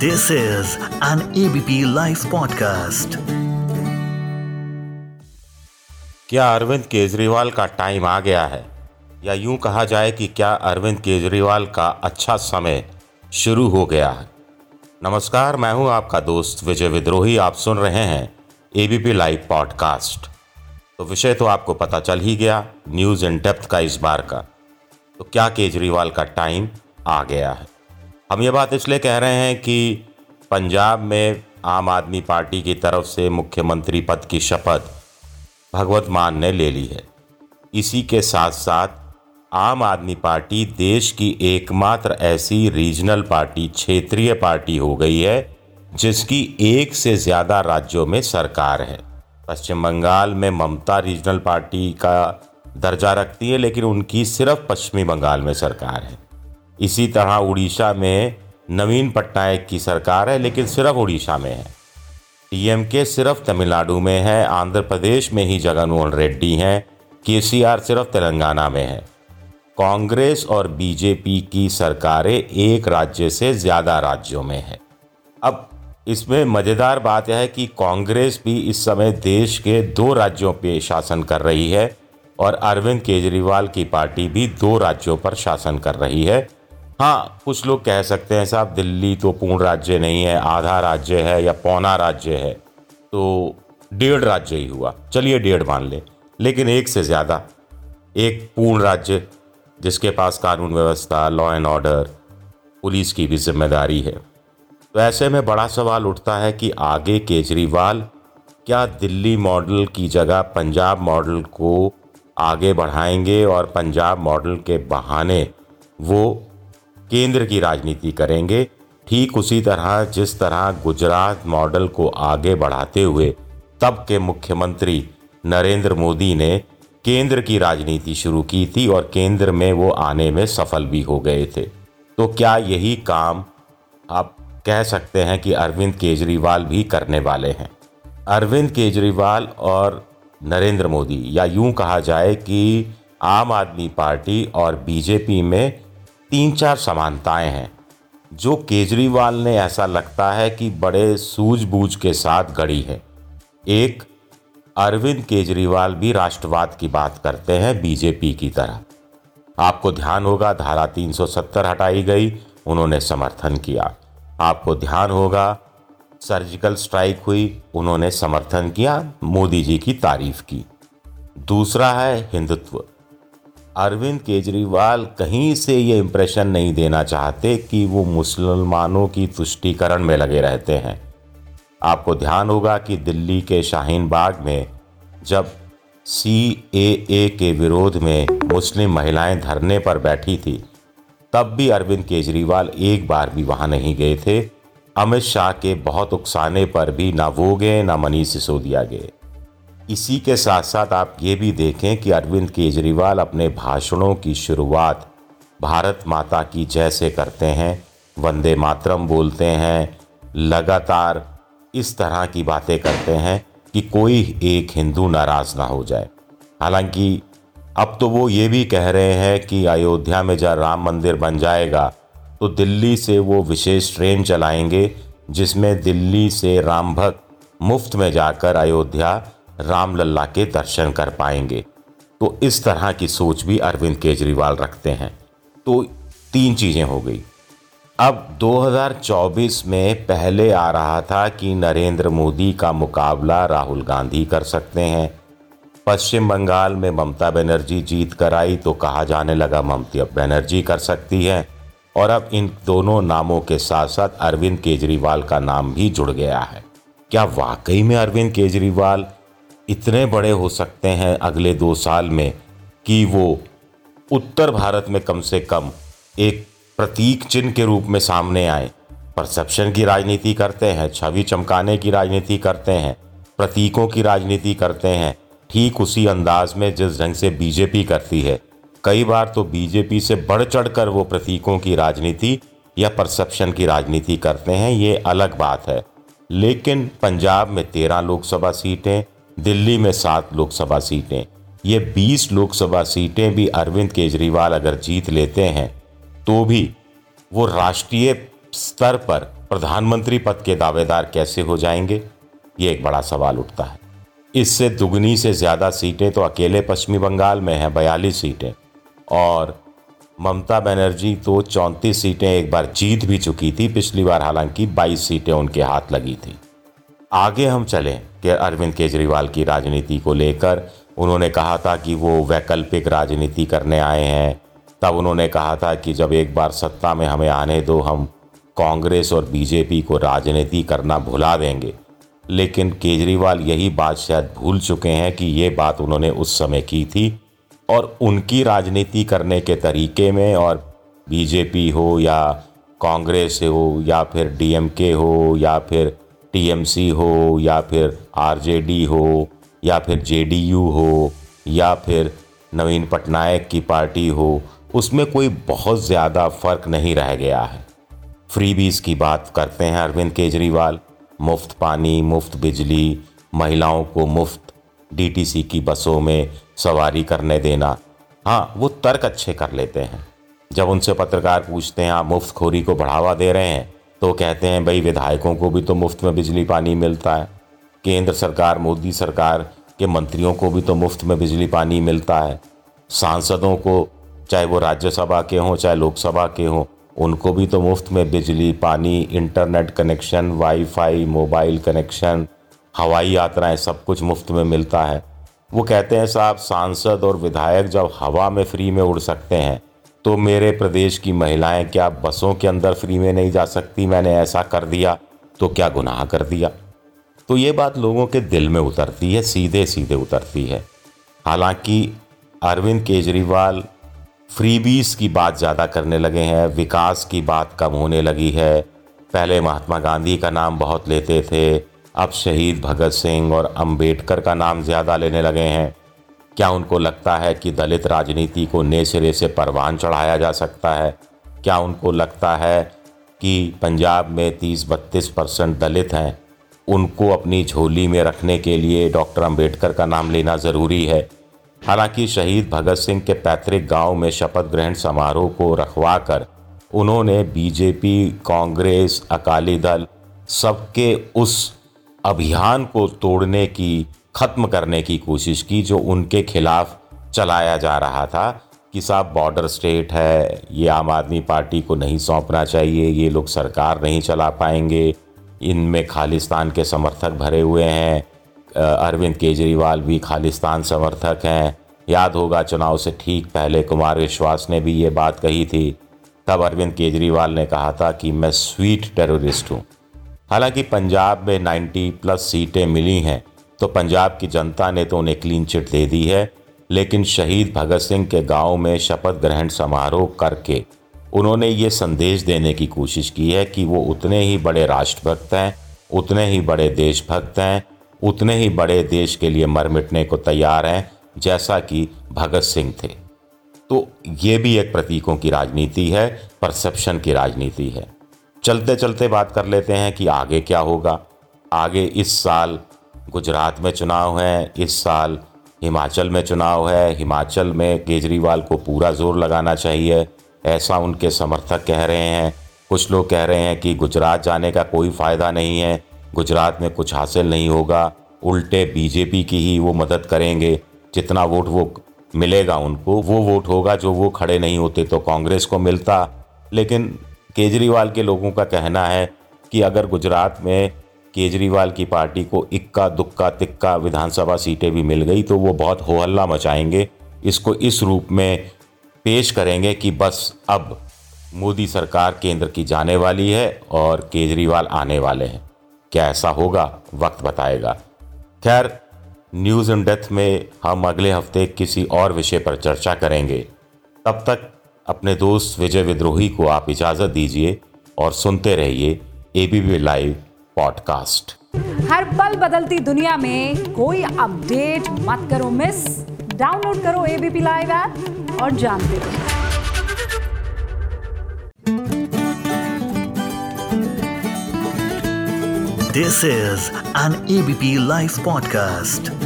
This is an ABP Life podcast. क्या अरविंद केजरीवाल का time आ गया है? या यूँ कहा जाए कि क्या अरविंद केजरीवाल का अच्छा समय शुरू हो गया है? नमस्कार, मैं हूँ आपका दोस्त विजय विद्रोही। आप सुन रहे हैं एबीपी लाइव पॉडकास्ट तो विषय तो आपको पता चल ही गया न्यूज़ इन डेप्थ का इस बार का। तो क्या केजरीवाल का टाइम आ गया है? हम ये बात इसलिए कह रहे हैं कि पंजाब में आम आदमी पार्टी की तरफ़ से मुख्यमंत्री पद की शपथ भगवत मान ने ले ली है। इसी के साथ साथ आम आदमी पार्टी देश की एकमात्र ऐसी रीजनल पार्टी, क्षेत्रीय पार्टी हो गई है, जिसकी एक से ज़्यादा राज्यों में सरकार है। पश्चिम बंगाल में ममता रीजनल पार्टी का दर्जा रखती है, लेकिन उनकी सिर्फ़ पश्चिमी बंगाल में सरकार है। इसी तरह उड़ीसा में नवीन पटनायक की सरकार है, लेकिन सिर्फ़ उड़ीसा में है। के सिर्फ़ तमिलनाडु में है, आंध्र प्रदेश में ही जगनमोहन रेड्डी हैं, केसीआर सिर्फ़ तेलंगाना में है। कांग्रेस और बीजेपी की सरकारें एक राज्य से ज़्यादा राज्यों में है। अब इसमें मज़ेदार बात यह है कि कांग्रेस भी इस समय देश के दो राज्यों पे शासन कर रही है और अरविंद केजरीवाल की पार्टी भी दो राज्यों पर शासन कर रही है। हाँ कुछ लोग कह सकते हैं, साहब, दिल्ली तो पूर्ण राज्य नहीं है, आधा राज्य है या पौना राज्य है तो डेढ़ राज्य ही हुआ। चलिए डेढ़ मान ले, लेकिन एक से ज़्यादा, एक पूर्ण राज्य जिसके पास कानून व्यवस्था लॉ एंड ऑर्डर पुलिस की भी ज़िम्मेदारी है। तो ऐसे में बड़ा सवाल उठता है कि आगे केजरीवाल क्या दिल्ली मॉडल की जगह पंजाब मॉडल को आगे बढ़ाएँगे और पंजाब मॉडल के बहाने वो केंद्र की राजनीति करेंगे। ठीक उसी तरह, जिस तरह गुजरात मॉडल को आगे बढ़ाते हुए तब के मुख्यमंत्री नरेंद्र मोदी ने केंद्र की राजनीति शुरू की थी और केंद्र में वो आने में सफल भी हो गए थे। तो क्या यही काम आप कह सकते हैं कि अरविंद केजरीवाल भी करने वाले हैं? अरविंद केजरीवाल और नरेंद्र मोदी, या यूँ कहा जाए कि आम आदमी पार्टी और बीजेपी में तीन चार समानताएँ हैं। जो केजरीवाल ने ऐसा लगता है कि बड़े सूझबूझ के साथ गढ़ी है। एक, अरविंद केजरीवाल भी राष्ट्रवाद की बात करते हैं बीजेपी की तरह। आपको ध्यान होगा धारा 370 हटाई गई, उन्होंने समर्थन किया। आपको ध्यान होगा, सर्जिकल स्ट्राइक हुई, उन्होंने समर्थन किया, मोदी जी की तारीफ़ की। दूसरा है हिंदुत्व। अरविंद केजरीवाल कहीं से ये इम्प्रेशन नहीं देना चाहते कि वो मुसलमानों की तुष्टिकरण में लगे रहते हैं। आपको ध्यान होगा कि दिल्ली के शाहीन बाग में जब सी ए के विरोध में मुस्लिम महिलाएँ धरने पर बैठी थी, तब भी अरविंद केजरीवाल एक बार भी वहाँ नहीं गए थे। अमित शाह के बहुत उकसाने पर भी ना वो गए, ना मनीष सिसोदिया गए। इसी के साथ साथ आप ये भी देखें कि अरविंद केजरीवाल अपने भाषणों की शुरुआत भारत माता की जय से करते हैं, वंदे मातरम बोलते हैं, लगातार इस तरह की बातें करते हैं कि कोई एक हिंदू नाराज़ ना हो जाए। हालाँकि अब तो वो ये भी कह रहे हैं कि अयोध्या में जब राम मंदिर बन जाएगा तो दिल्ली से वो विशेष ट्रेन चलाएँगे, जिसमें दिल्ली से राम भक्त मुफ़्त में जाकर अयोध्या रामलल्ला के दर्शन कर पाएँगे। तो इस तरह की सोच भी अरविंद केजरीवाल रखते हैं। तो तीन चीज़ें हो गई। अब 2024 में पहले आ रहा था कि नरेंद्र मोदी का मुकाबला राहुल गांधी कर सकते हैं। पश्चिम बंगाल में ममता बनर्जी जीत कर आई तो कहा जाने लगा ममता बनर्जी कर सकती है। और अब इन दोनों नामों के साथ साथ अरविंद केजरीवाल का नाम भी जुड़ गया है। क्या वाकई में अरविंद केजरीवाल इतने बड़े हो सकते हैं अगले दो साल में कि वो उत्तर भारत में कम से कम एक प्रतीक चिन्ह के रूप में सामने आए। परसेप्शन की राजनीति करते हैं, छवि चमकाने की राजनीति करते हैं, प्रतीकों की राजनीति करते हैं। ठीक उसी अंदाज में जिस ढंग से बीजेपी करती है, कई बार तो बीजेपी से बढ़ चढ़ कर वो प्रतीकों की राजनीति या परसेप्शन की राजनीति करते हैं, ये अलग बात है। लेकिन पंजाब में तेरह लोकसभा सीटें दिल्ली में सात लोकसभा सीटें। ये बीस लोकसभा सीटें भी अरविंद केजरीवाल अगर जीत लेते हैं तो भी वो राष्ट्रीय स्तर पर प्रधानमंत्री पद के दावेदार कैसे हो जाएँगे? ये एक बड़ा सवाल उठता है। इससे दुगनी से ज़्यादा सीटें तो अकेले पश्चिमी बंगाल में हैं, बयालीस सीटें। और ममता बनर्जी तो चौंतीस सीटें एक बार जीत भी चुकी थी, पिछली बार हालाँकि बाईस सीटें उनके हाथ लगी थी। आगे हम चलें। कि अरविंद केजरीवाल की राजनीति को लेकर उन्होंने कहा था कि वो वैकल्पिक राजनीति करने आए हैं। तब उन्होंने कहा था कि जब एक बार सत्ता में हमें आने दो, हम कांग्रेस और बीजेपी को राजनीति करना भुला देंगे। लेकिन केजरीवाल यही बात शायद भूल चुके हैं कि ये बात उन्होंने उस समय की थी और उनकी राजनीति करने के तरीके में और बीजेपी हो या कांग्रेस हो या फिर डीएमके हो या फिर टीएमसी हो, या फिर आरजेडी हो, या फिर जेडीयू हो, या फिर नवीन पटनायक की पार्टी हो, उसमें कोई बहुत ज़्यादा फ़र्क नहीं रह गया है। फ्रीबीज की बात करते हैं अरविंद केजरीवाल। मुफ़्त पानी, मुफ़्त बिजली, महिलाओं को मुफ़्त डीटीसी की बसों में सवारी करने देना। हाँ वो तर्क अच्छे कर लेते हैं। जब उनसे पत्रकार पूछते हैं, आप मुफ़्त खोरी को बढ़ावा दे रहे हैं? तो कहते हैं, भाई, विधायकों को भी तो मुफ़्त में बिजली पानी मिलता है। केंद्र सरकार, मोदी सरकार के मंत्रियों को भी तो मुफ़्त में बिजली पानी मिलता है। सांसदों को, चाहे वो राज्यसभा के हों, चाहे लोकसभा के हों, उनको भी तो मुफ़्त में बिजली, पानी, internet connection, WiFi, mobile connection, हवाई यात्राएँ सब कुछ मुफ़्त में मिलता है। वो कहते हैं, साहब, सांसद और विधायक जब हवा में फ्री में उड़ सकते हैं तो मेरे प्रदेश की महिलाएँ क्या बसों के अंदर फ्री में नहीं जा सकती? मैंने ऐसा कर दिया तो क्या गुनाह कर दिया? तो ये बात लोगों के दिल में उतरती है सीधे सीधे उतरती है। हालाँकि अरविंद केजरीवाल फ्रीबीज की बात ज़्यादा करने लगे हैं, विकास की बात कम होने लगी है। पहले महात्मा गांधी का नाम बहुत लेते थे, अब शहीद भगत सिंह और अंबेडकर का नाम ज़्यादा लेने लगे हैं। क्या उनको लगता है कि दलित राजनीति को नए सिरे से परवान चढ़ाया जा सकता है? क्या उनको लगता है कि पंजाब में तीस बत्तीस परसेंट दलित हैं? उनको अपनी झोली में रखने के लिए डॉक्टर अंबेडकर का नाम लेना ज़रूरी है। हालाँकि शहीद भगत सिंह के पैतृक गाँव में शपथ ग्रहण समारोह को रखवा कर उन्होंने बीजेपी, कांग्रेस, अकाली दल सबके उस अभियान को तोड़ने की ख़त्म करने की कोशिश की जो उनके खिलाफ चलाया जा रहा था कि साहब बॉर्डर स्टेट है, ये आम आदमी पार्टी को नहीं सौंपना चाहिए, ये लोग सरकार नहीं चला पाएँगे, इनमें खालिस्तान के समर्थक भरे हुए हैं अरविंद केजरीवाल भी खालिस्तान समर्थक हैं। याद होगा चुनाव से ठीक पहले कुमार विश्वास ने भी ये बात कही थी। तब अरविंद केजरीवाल ने कहा था कि मैं स्वीट टेररिस्ट हूँ। हालाँकि पंजाब में 90 प्लस सीटें मिली हैं तो पंजाब की जनता ने तो उन्हें क्लीन चिट दे दी है, लेकिन शहीद भगत सिंह के गाँव में शपथ ग्रहण समारोह करके उन्होंने ये संदेश देने की कोशिश की है कि वो उतने ही बड़े राष्ट्रभक्त हैं, उतने ही बड़े देशभक्त हैं, उतने ही बड़े देश के लिए मर मिटने को तैयार हैं, जैसा कि भगत सिंह थे। तो ये भी एक प्रतीकों की राजनीति है, परसेप्शन की राजनीति है। चलते चलते बात कर लेते हैं कि आगे क्या होगा। आगे इस साल गुजरात में चुनाव है, इस साल हिमाचल में चुनाव है। हिमाचल में केजरीवाल को पूरा ज़ोर लगाना चाहिए, ऐसा उनके समर्थक कह रहे हैं। कुछ लोग कह रहे हैं कि गुजरात जाने का कोई फ़ायदा नहीं है, गुजरात में कुछ हासिल नहीं होगा, उल्टे बीजेपी की ही वो मदद करेंगे, जितना वोट वो मिलेगा उनको, वो वोट होगा, जो वो खड़े नहीं होते तो कांग्रेस को मिलता। लेकिन केजरीवाल के लोगों का कहना है कि अगर गुजरात में केजरीवाल की पार्टी को इक्का, दुक्का, तिक्का विधानसभा सीटें भी मिल गई तो वो बहुत हो हल्ला मचाएँगे। इसको इस रूप में पेश करेंगे कि बस अब मोदी सरकार केंद्र की जाने वाली है और केजरीवाल आने वाले हैं। क्या ऐसा होगा? वक्त बताएगा। खैर, न्यूज़ इन डेथ में हम अगले हफ़्ते किसी और विषय पर चर्चा करेंगे। तब तक अपने दोस्त विजय विद्रोही को आप इजाज़त दीजिए और सुनते रहिए एबीपी लाइव पॉडकास्ट। हर पल बदलती दुनिया में कोई अपडेट मत करो मिस। डाउनलोड करो एबीपी लाइव ऐप और जानते रहो। This is an ABP live podcast.